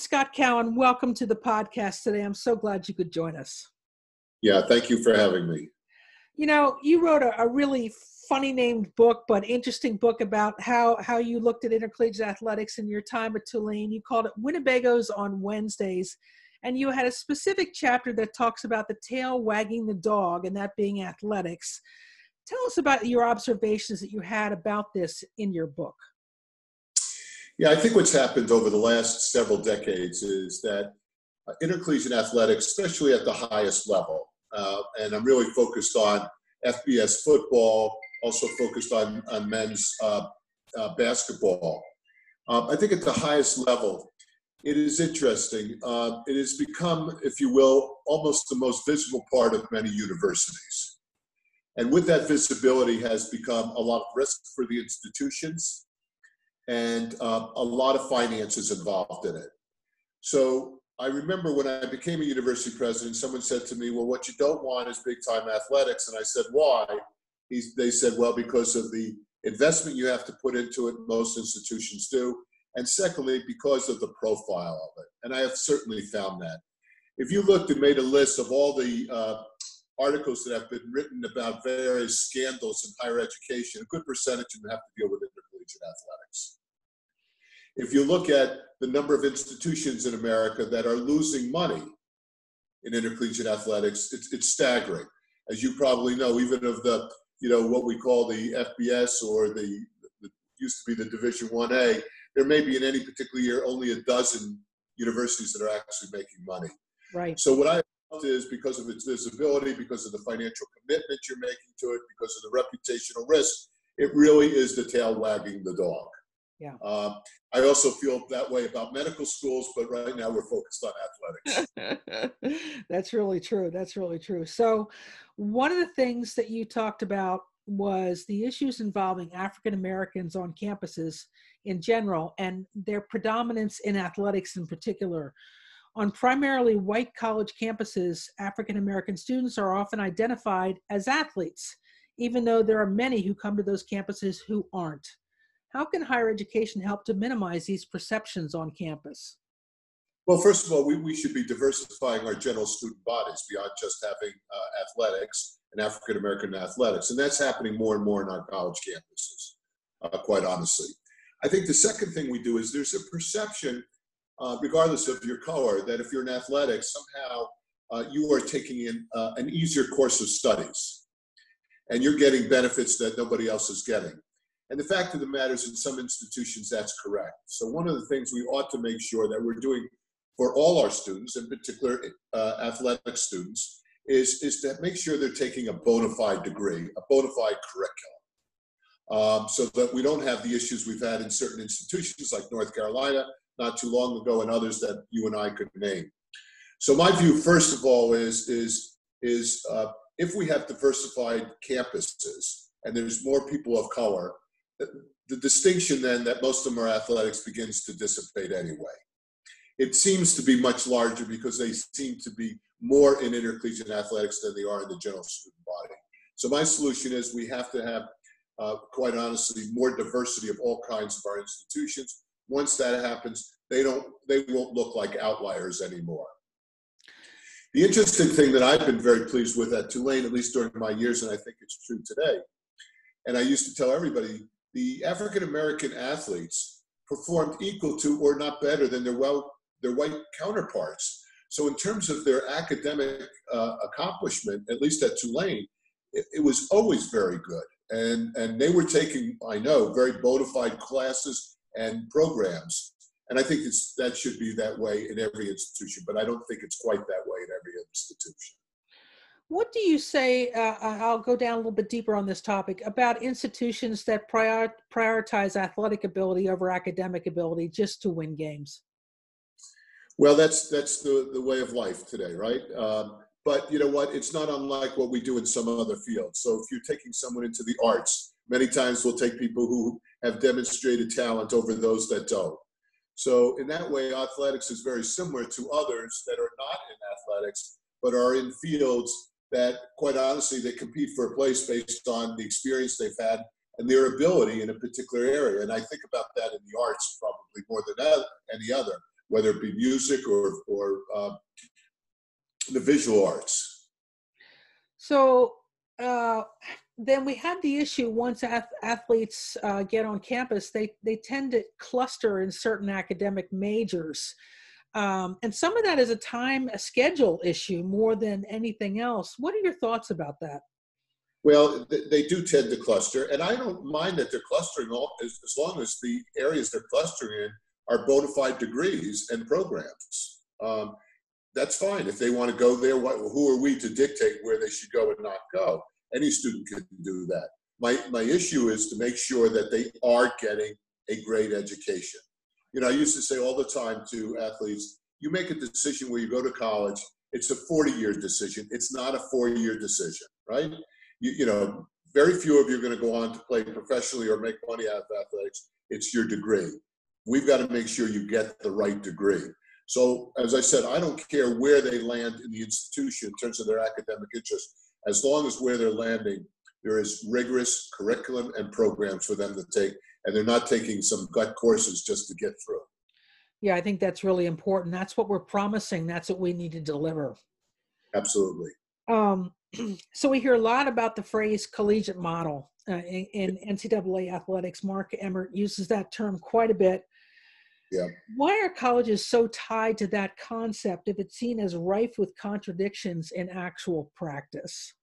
Scott Cowen, welcome to the podcast today. I'm so glad you could join us. Yeah, thank you for having me. You know, you wrote a, a really funny named book, but interesting book about how how you looked at intercollegiate athletics in your time at Tulane. You called it Winnebagos on Wednesdays, and you had a specific chapter that talks about the tail wagging the dog, and that being athletics. Tell us about your observations that you had about this in your book. Yeah, I think what's happened over the last several decades is that uh, intercollegiate athletics, especially at the highest level, uh, and I'm really focused on FBS football, also focused on, on men's uh, uh basketball. Um, I think at the highest level, it is interesting. Uh, it has become, if you will, almost the most visible part of many universities. And with that visibility has become a lot of risk for the institutions and uh, a lot of finances involved in it. So I remember when I became a university president, someone said to me, Well, what you don't want is big time athletics. And I said, Why? They said, Well, because of the investment you have to put into it, most institutions do. And secondly, because of the profile of it. And I have certainly found that. If you looked and made a list of all the uh, articles that have been written about various scandals in higher education, a good percentage of them have to deal with intercollegiate athletics. If you look at the number of institutions in America that are losing money in intercollegiate athletics, it's, it's staggering. As you probably know, even of the, you know, what we call the FBS or the, the used to be the Division 1A, there may be in any particular year only a dozen universities that are actually making money. Right. So what I is because of its visibility, because of the financial commitment you're making to it, because of the reputational risk, it really is the tail wagging the dog. Yeah. Um, I also feel that way about medical schools, but right now we're focused on athletics. That's really true. That's really true. So, one of the things that you talked about was the issues involving African Americans on campuses in general and their predominance in athletics in particular. On primarily white college campuses, African American students are often identified as athletes, even though there are many who come to those campuses who aren't. How can higher education help to minimize these perceptions on campus? Well, first of all, we, we should be diversifying our general student bodies beyond just having uh, athletics and African American athletics. And that's happening more and more in our college campuses, uh, quite honestly. I think the second thing we do is there's a perception, uh, regardless of your color, that if you're in athletics, somehow uh, you are taking in uh, an easier course of studies and you're getting benefits that nobody else is getting. And the fact of the matter is, in some institutions, that's correct. So, one of the things we ought to make sure that we're doing for all our students, in particular uh, athletic students, is, is to make sure they're taking a bona fide degree, a bona fide curriculum um, so that we don't have the issues we've had in certain institutions like North Carolina not too long ago and others that you and I could name. So my view, first of all, is is is uh, if we have diversified campuses and there's more people of color, the distinction then that most of them are athletics begins to dissipate anyway. It seems to be much larger because they seem to be more in intercollegiate athletics than they are in the general student body. So my solution is we have to have uh, quite honestly, more diversity of all kinds of our institutions. Once that happens, they don't, they won't look like outliers anymore. The interesting thing that I've been very pleased with at Tulane, at least during my years, and I think it's true today, and I used to tell everybody, the African American athletes performed equal to or not better than their well their white counterparts. So in terms of their academic uh, accomplishment, at least at Tulane, it, it was always very good and and they were taking I know very bona fide classes and programs, and I think that should be that way in every institution, but I don't think it's quite that way in every institution. What do you say? Uh, I'll go down a little bit deeper on this topic about institutions that prior, prioritize athletic ability over academic ability just to win games. Well, that's that's the the way of life today, right? Um, but you know what? It's not unlike what we do in some other fields. So if you're taking someone into the arts, many times we'll take people who have demonstrated talent over those that don't. So in that way, athletics is very similar to others that are not in athletics, but are in fields that, quite honestly, they compete for a place based on the experience they've had and their ability in a particular area. And I think about that in the arts probably more than any other. whether it be music or, or uh, the visual arts. So uh, then we have the issue once ath- athletes uh, get on campus, they, they tend to cluster in certain academic majors. Um, and some of that is a time, a schedule issue more than anything else. What are your thoughts about that? Well, they do tend to cluster, and I don't mind that they're clustering all, as, as long as the areas they're clustering in are bona fide degrees and programs. Um, that's fine. If they want to go there, what, who are we to dictate where they should go and not go? Any student can do that. My, my issue is to make sure that they are getting a great education. You know, I used to say all the time to athletes, you make a decision where you go to college, it's a 40 year decision. It's not a four year decision, right? You, you know, very few of you are going to go on to play professionally or make money out of athletics. It's your degree. We've got to make sure you get the right degree. So, as I said, I don't care where they land in the institution in terms of their academic interest as long as where they're landing, there is rigorous curriculum and programs for them to take, and they're not taking some gut courses just to get through. Yeah, I think that's really important. That's what we're promising. That's what we need to deliver. Absolutely. Um, so we hear a lot about the phrase collegiate model uh, in, in, NCAA athletics. Mark Emmert uses that term quite a bit. Yeah. Why are colleges so tied to that concept if it's seen as rife with contradictions in actual practice?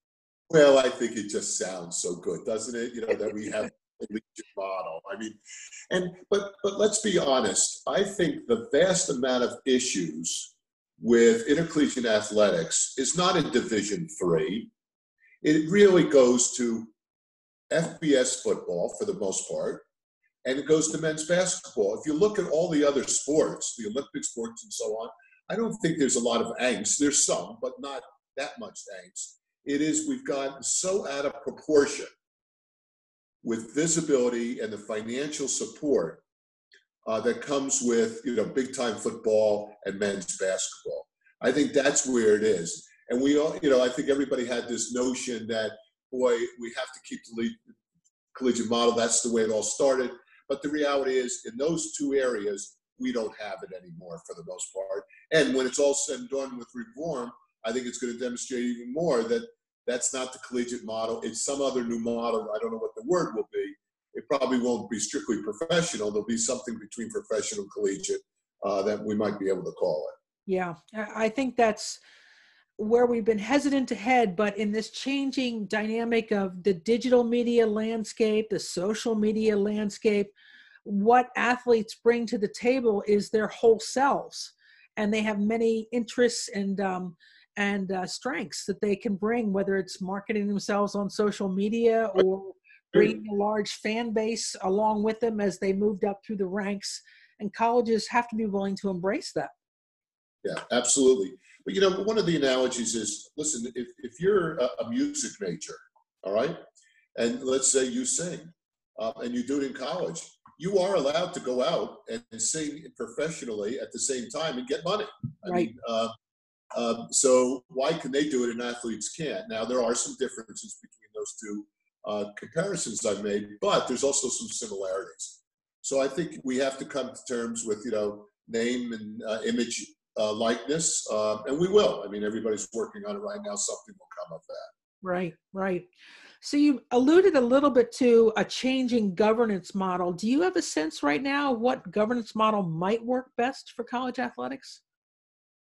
Well, I think it just sounds so good, doesn't it? You know that we have collegiate model. I mean, and but but let's be honest. I think the vast amount of issues with intercollegiate athletics is not in Division Three. It really goes to FBS football for the most part, and it goes to men's basketball. If you look at all the other sports, the Olympic sports and so on, I don't think there's a lot of angst. There's some, but not that much angst. It is we've gotten so out of proportion with visibility and the financial support uh, that comes with you know big time football and men's basketball. I think that's where it is. And we all, you know, I think everybody had this notion that boy, we have to keep the collegiate model. That's the way it all started. But the reality is, in those two areas, we don't have it anymore for the most part. And when it's all said and done with reform, I think it's going to demonstrate even more that that's not the collegiate model. It's some other new model. I don't know what the word will be. It probably won't be strictly professional. There'll be something between professional and collegiate uh, that we might be able to call it. Yeah, I think that's where we've been hesitant to head, but in this changing dynamic of the digital media landscape, the social media landscape, what athletes bring to the table is their whole selves, and they have many interests and um, and uh, strengths that they can bring, whether it's marketing themselves on social media or bringing a large fan base along with them as they moved up through the ranks. And colleges have to be willing to embrace that. Yeah, absolutely. But you know, one of the analogies is listen, if, if you're a, music major, all right, and let's say you sing uh, and you do it in college, you are allowed to go out and, sing professionally at the same time and get money. I right. Mean, uh, um, so why can they do it and athletes can't? Now there are some differences between those two uh, comparisons I've made, but there's also some similarities. So I think we have to come to terms with you know name and uh, image uh, likeness, uh, and we will. I mean, everybody's working on it right now. Something will come of that. Right, right. So you alluded a little bit to a changing governance model. Do you have a sense right now what governance model might work best for college athletics?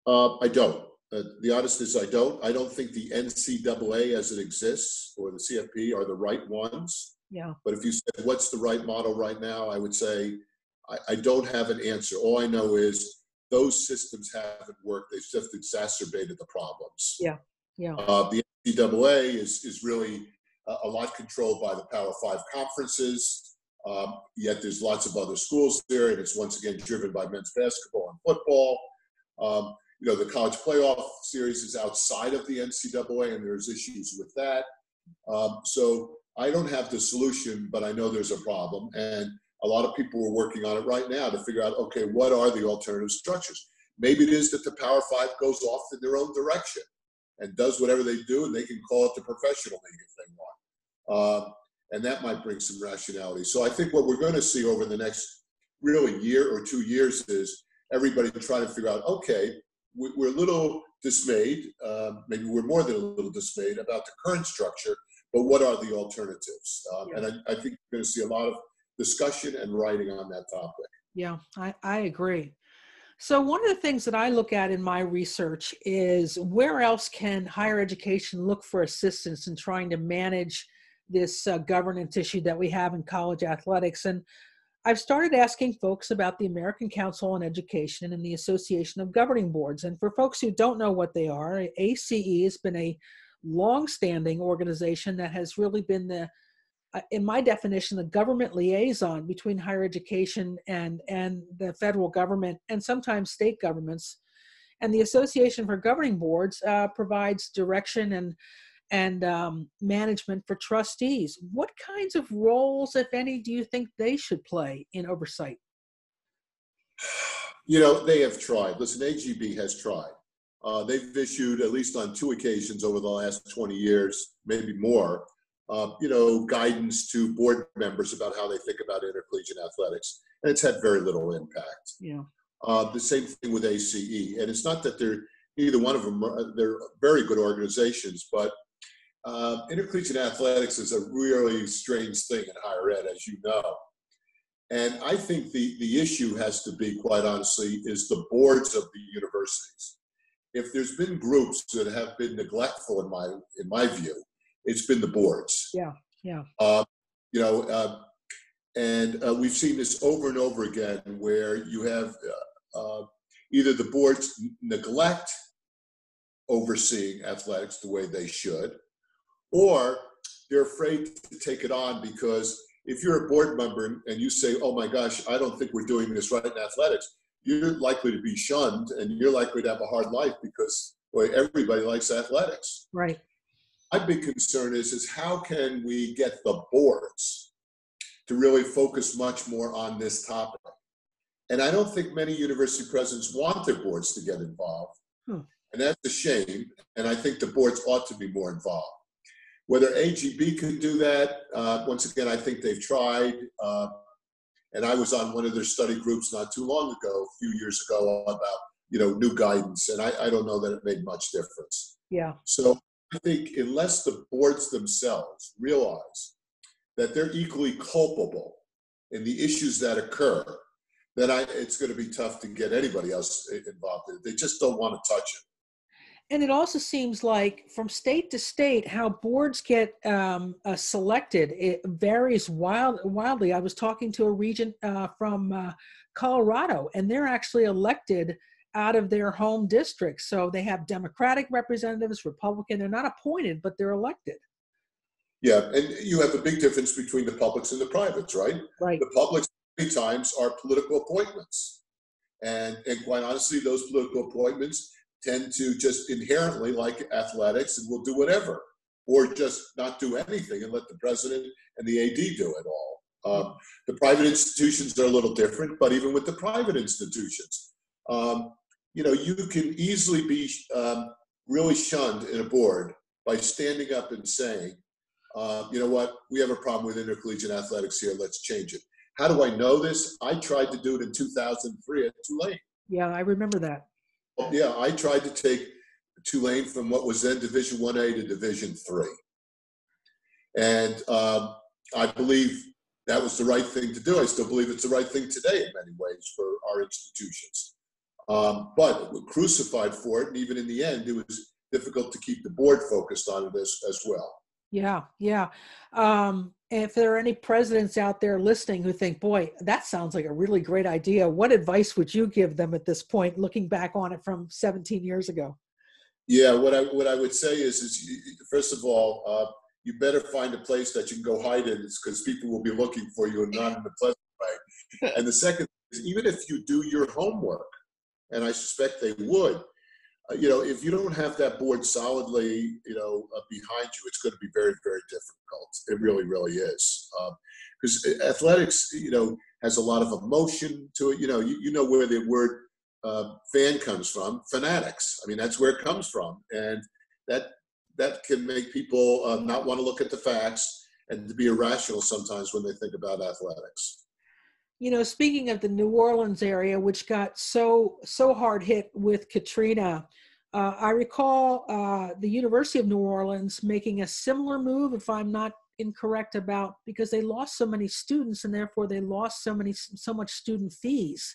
Uh, I don't. Uh, the honest is, I don't. I don't think the NCAA as it exists or the CFP are the right ones. Yeah. But if you said what's the right model right now, I would say I, I don't have an answer. All I know is those systems haven't worked. They've just exacerbated the problems. Yeah, yeah. Uh, the NCAA is is really a, lot controlled by the Power Five conferences. Um, yet there's lots of other schools there, and it's once again driven by men's basketball and football. Um, you know, the college playoff series is outside of the NCAA, and there's issues with that. Um, so I don't have the solution, but I know there's a problem, and a lot of people are working on it right now to figure out, okay, what are the alternative structures? Maybe it is that the Power Five goes off in their own direction and does whatever they do, and they can call it the professional league if they want. Uh, and that might bring some rationality. So I think what we're going to see over the next really year or two years is everybody trying to figure out, okay, we're a little dismayed, um, maybe we're more than a little dismayed about the current structure, but what are the alternatives? Um, yeah. And I, I think we're going to see a lot of discussion and writing on that topic. Yeah, I, I agree. So, one of the things that I look at in my research is where else can higher education look for assistance in trying to manage this uh, governance issue that we have in college athletics? And I've started asking folks about the American Council on Education and the Association of Governing Boards. And for folks who don't know what they are, ACE has been a long-standing organization that has really been the uh, in my definition the government liaison between higher education and and the federal government and sometimes state governments and the association for governing boards uh, provides direction and and um, management for trustees what kinds of roles if any do you think they should play in oversight you know they have tried listen agb has tried uh, they've issued, at least on two occasions over the last 20 years, maybe more, uh, you know, guidance to board members about how they think about intercollegiate athletics, and it's had very little impact. Yeah. Uh, the same thing with ACE, and it's not that they're either one of them. they're very good organizations, but uh, intercollegiate athletics is a really strange thing in higher ed, as you know. And I think the, the issue has to be, quite honestly, is the boards of the universities if there's been groups that have been neglectful in my in my view, it's been the boards. Yeah, yeah. Uh, you know, uh, and uh, we've seen this over and over again, where you have uh, uh, either the boards neglect overseeing athletics the way they should, or they're afraid to take it on because if you're a board member and you say, "Oh my gosh, I don't think we're doing this right in athletics," you're likely to be shunned and you're likely to have a hard life because boy, everybody likes athletics. Right. My big concern is is how can we get the boards to really focus much more on this topic? And I don't think many university presidents want their boards to get involved. Hmm. And that's a shame. And I think the boards ought to be more involved. Whether AGB can do that, uh, once again, I think they've tried. Uh, and I was on one of their study groups not too long ago, a few years ago, about you know new guidance, and I, I don't know that it made much difference. Yeah. So I think unless the boards themselves realize that they're equally culpable in the issues that occur, then I, it's going to be tough to get anybody else involved. They just don't want to touch it. And it also seems like from state to state, how boards get um, uh, selected it varies wild, wildly. I was talking to a regent uh, from uh, Colorado, and they're actually elected out of their home district. So they have Democratic representatives, Republican. They're not appointed, but they're elected. Yeah, and you have a big difference between the publics and the privates, right? Right. The publics many times are political appointments, and and quite honestly, those political appointments tend to just inherently like athletics and will do whatever, or just not do anything and let the president and the AD do it all. Um, the private institutions are a little different, but even with the private institutions, um, you know, you can easily be um, really shunned in a board by standing up and saying, uh, you know what, we have a problem with intercollegiate athletics here, let's change it. How do I know this? I tried to do it in 2003 at Tulane. Yeah, I remember that yeah, I tried to take Tulane from what was then Division One A to Division Three, and um, I believe that was the right thing to do. I still believe it's the right thing today in many ways for our institutions. Um, but we're crucified for it, and even in the end, it was difficult to keep the board focused on as, as well. Yeah, yeah. Um, if there are any presidents out there listening who think, boy, that sounds like a really great idea, what advice would you give them at this point, looking back on it from 17 years ago? Yeah, what I what I would say is, is first of all, uh, you better find a place that you can go hide in, because people will be looking for you and not in a pleasant way. and the second is, even if you do your homework, and I suspect they would, you know, if you don't have that board solidly, you know, uh, behind you, it's going to be very, very difficult. It really, really is. Because um, athletics, you know, has a lot of emotion to it. You know, you, you know where the word uh, fan comes from, fanatics. I mean, that's where it comes from, and that that can make people uh, not want to look at the facts and to be irrational sometimes when they think about athletics. You know, speaking of the New Orleans area, which got so so hard hit with Katrina, uh, I recall uh, the University of New Orleans making a similar move, if I'm not incorrect about, because they lost so many students and therefore they lost so many so much student fees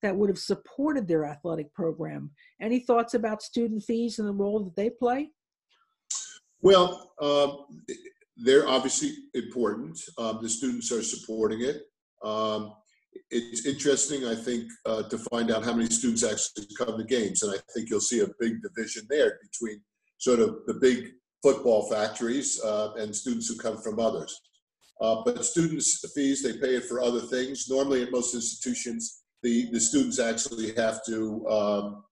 that would have supported their athletic program. Any thoughts about student fees and the role that they play? Well, um, they're obviously important. Um, the students are supporting it. Um, it's interesting, I think, uh, to find out how many students actually come to games. And I think you'll see a big division there between sort of the big football factories uh, and students who come from others. Uh, but students' fees, they pay it for other things. Normally, at most institutions, the, the students actually have to um,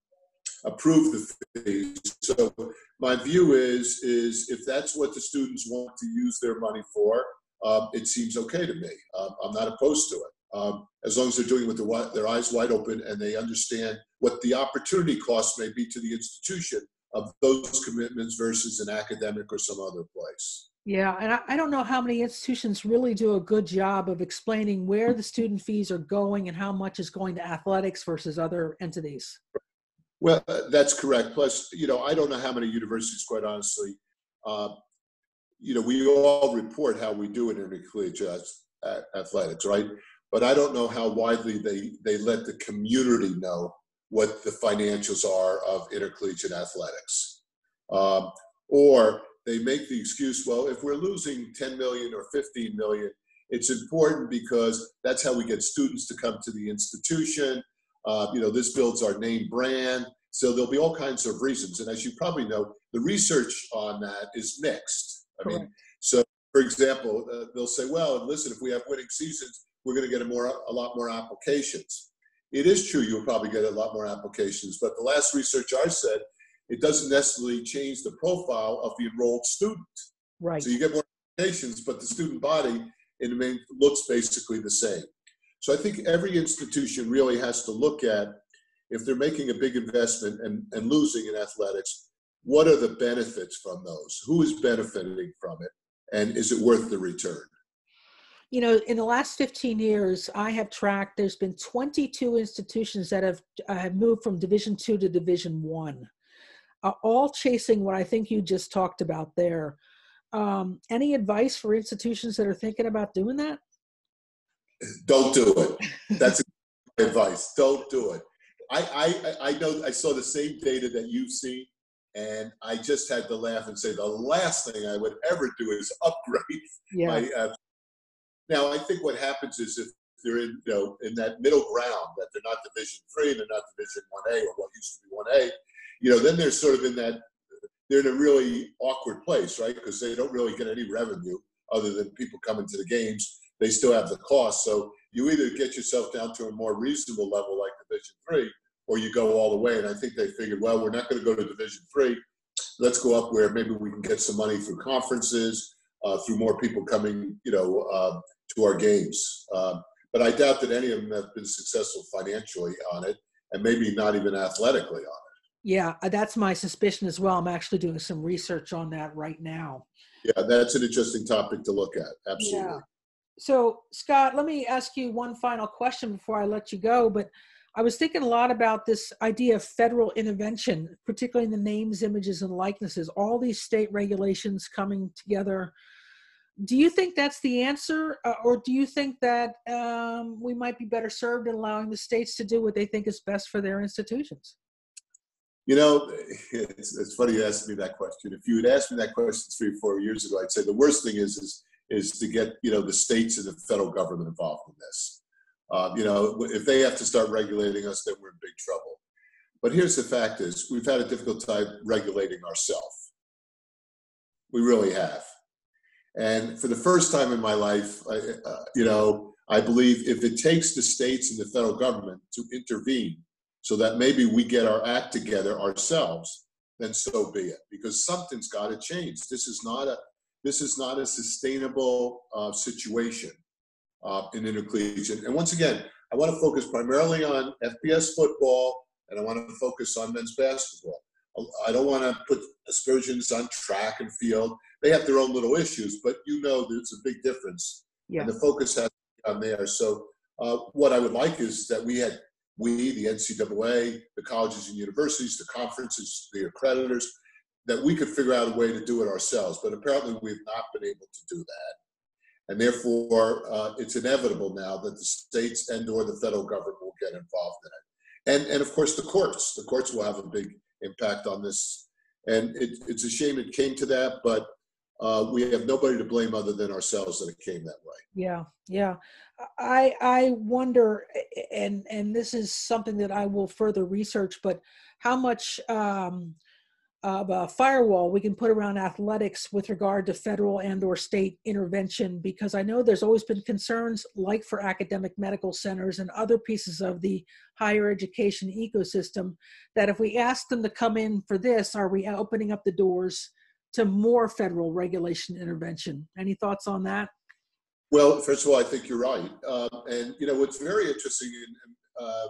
approve the fees. So my view is, is if that's what the students want to use their money for, um, it seems okay to me. Um, I'm not opposed to it um, as long as they're doing it with their, their eyes wide open and they understand what the opportunity cost may be to the institution of those commitments versus an academic or some other place. Yeah, and I, I, don't know how many institutions really do a good job of explaining where the student fees are going and how much is going to athletics versus other entities. Well, uh, that's correct. Plus, you know, I don't know how many universities, quite honestly, uh, you know, we all report how we do it in intercollegiate athletics, right? But I don't know how widely they, they let the community know what the financials are of intercollegiate athletics. Um, or they make the excuse, well, if we're losing 10 million or 15 million, it's important because that's how we get students to come to the institution. Uh, you know, this builds our name brand. So there'll be all kinds of reasons. And as you probably know, the research on that is mixed. I Correct. mean, so for example, uh, they'll say, well, listen, if we have winning seasons, we're going to get a more a lot more applications. It is true you'll probably get a lot more applications, but the last research I said it doesn't necessarily change the profile of the enrolled student. Right. So you get more applications, but the student body in the main looks basically the same. So I think every institution really has to look at if they're making a big investment and, and losing in athletics, what are the benefits from those? Who is benefiting from it? And is it worth the return? You know, in the last 15 years, I have tracked, there's been 22 institutions that have, uh, have moved from Division two to Division one, uh, all chasing what I think you just talked about there. Um, any advice for institutions that are thinking about doing that? Don't do it. That's advice. Don't do it. I, I, I know I saw the same data that you've seen, and I just had to laugh and say the last thing I would ever do is upgrade yeah. my uh, now, I think what happens is if they're in, you know, in that middle ground, that they're not Division Three and they're not Division One A or what used to be One A, you know, then they're sort of in that they're in a really awkward place, right? Because they don't really get any revenue other than people coming to the games. They still have the cost. So you either get yourself down to a more reasonable level like Division Three, or you go all the way. And I think they figured, well, we're not going to go to Division Three. Let's go up where maybe we can get some money through conferences, uh, through more people coming, you know, uh, to our games. Um, but I doubt that any of them have been successful financially on it, and maybe not even athletically on it. Yeah, uh, that's my suspicion as well. I'm actually doing some research on that right now. Yeah, that's an interesting topic to look at. Absolutely. Yeah. So, Scott, let me ask you one final question before I let you go. But I was thinking a lot about this idea of federal intervention, particularly in the names, images, and likenesses. All these state regulations coming together do you think that's the answer uh, or do you think that um, we might be better served in allowing the states to do what they think is best for their institutions? You know it's, it's funny you asked me that question. If you had asked me that question three or four years ago i'd say the worst thing is is is to get you know the states and the federal government involved in this. Um, you know if they have to start regulating us then we're in big trouble. But here's the fact is we've had a difficult time regulating ourselves we really have and for the first time in my life, I, uh, you know, I believe if it takes the states and the federal government to intervene so that maybe we get our act together ourselves, then so be it. Because something's got to change. This is not a this is not a sustainable uh, situation uh, in intercollegiate. And once again, I want to focus primarily on FBS football, and I want to focus on men's basketball. I don't want to put aspersions on track and field. They have their own little issues, but you know there's a big difference. Yeah. And the focus has to be on there. So Uh, what I would like is that we had we, the NCAA, the colleges and universities, the conferences, the accreditors, that we could figure out a way to do it ourselves. But apparently, we've not been able to do that, and therefore, uh, it's inevitable now that the states and/or the federal government will get involved in it, and and of course the courts. The courts will have a big impact on this, and it, it's a shame it came to that, but uh, we have nobody to blame other than ourselves that it came that way. Yeah, yeah. I I wonder, and and this is something that I will further research, but how much um, of a firewall we can put around athletics with regard to federal and or state intervention because i know there's always been concerns like for academic medical centers and other pieces of the higher education ecosystem that if we ask them to come in for this are we opening up the doors to more federal regulation intervention any thoughts on that well first of all i think you're right um, and you know what's very interesting and uh,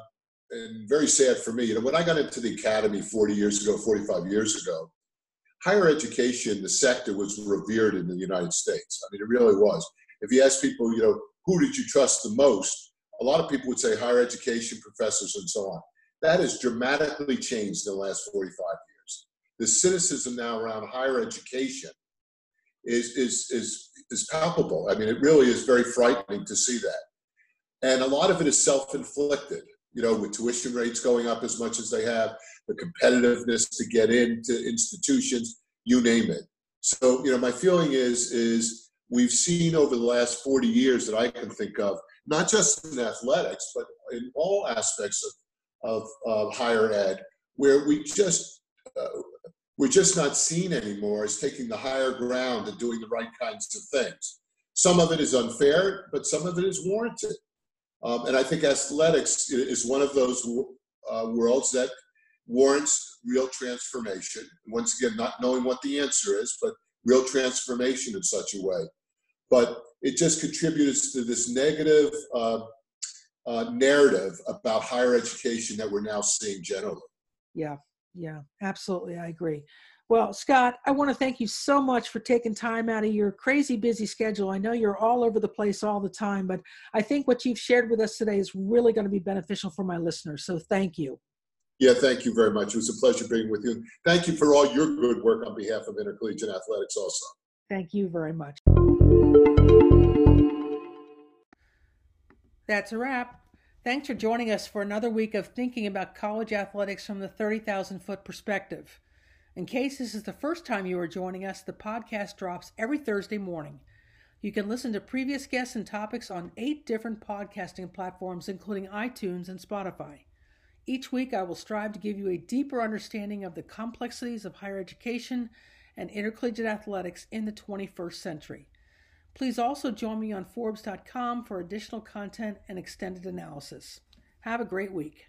and very sad for me. You know, when I got into the academy 40 years ago, 45 years ago, higher education, the sector was revered in the United States. I mean, it really was. If you ask people, you know, who did you trust the most? A lot of people would say higher education professors and so on. That has dramatically changed in the last 45 years. The cynicism now around higher education is, is, is, is palpable. I mean, it really is very frightening to see that. And a lot of it is self inflicted you know, with tuition rates going up as much as they have, the competitiveness to get into institutions, you name it. So, you know, my feeling is is we've seen over the last 40 years that I can think of, not just in athletics, but in all aspects of, of, of higher ed, where we just uh, we're just not seen anymore as taking the higher ground and doing the right kinds of things. Some of it is unfair, but some of it is warranted. Um, and I think athletics is one of those uh, worlds that warrants real transformation. Once again, not knowing what the answer is, but real transformation in such a way. But it just contributes to this negative uh, uh, narrative about higher education that we're now seeing generally. Yeah, yeah, absolutely. I agree. Well, Scott, I want to thank you so much for taking time out of your crazy busy schedule. I know you're all over the place all the time, but I think what you've shared with us today is really going to be beneficial for my listeners. So thank you. Yeah, thank you very much. It was a pleasure being with you. Thank you for all your good work on behalf of Intercollegiate Athletics, also. Thank you very much. That's a wrap. Thanks for joining us for another week of thinking about college athletics from the 30,000 foot perspective. In case this is the first time you are joining us, the podcast drops every Thursday morning. You can listen to previous guests and topics on eight different podcasting platforms, including iTunes and Spotify. Each week, I will strive to give you a deeper understanding of the complexities of higher education and intercollegiate athletics in the 21st century. Please also join me on Forbes.com for additional content and extended analysis. Have a great week.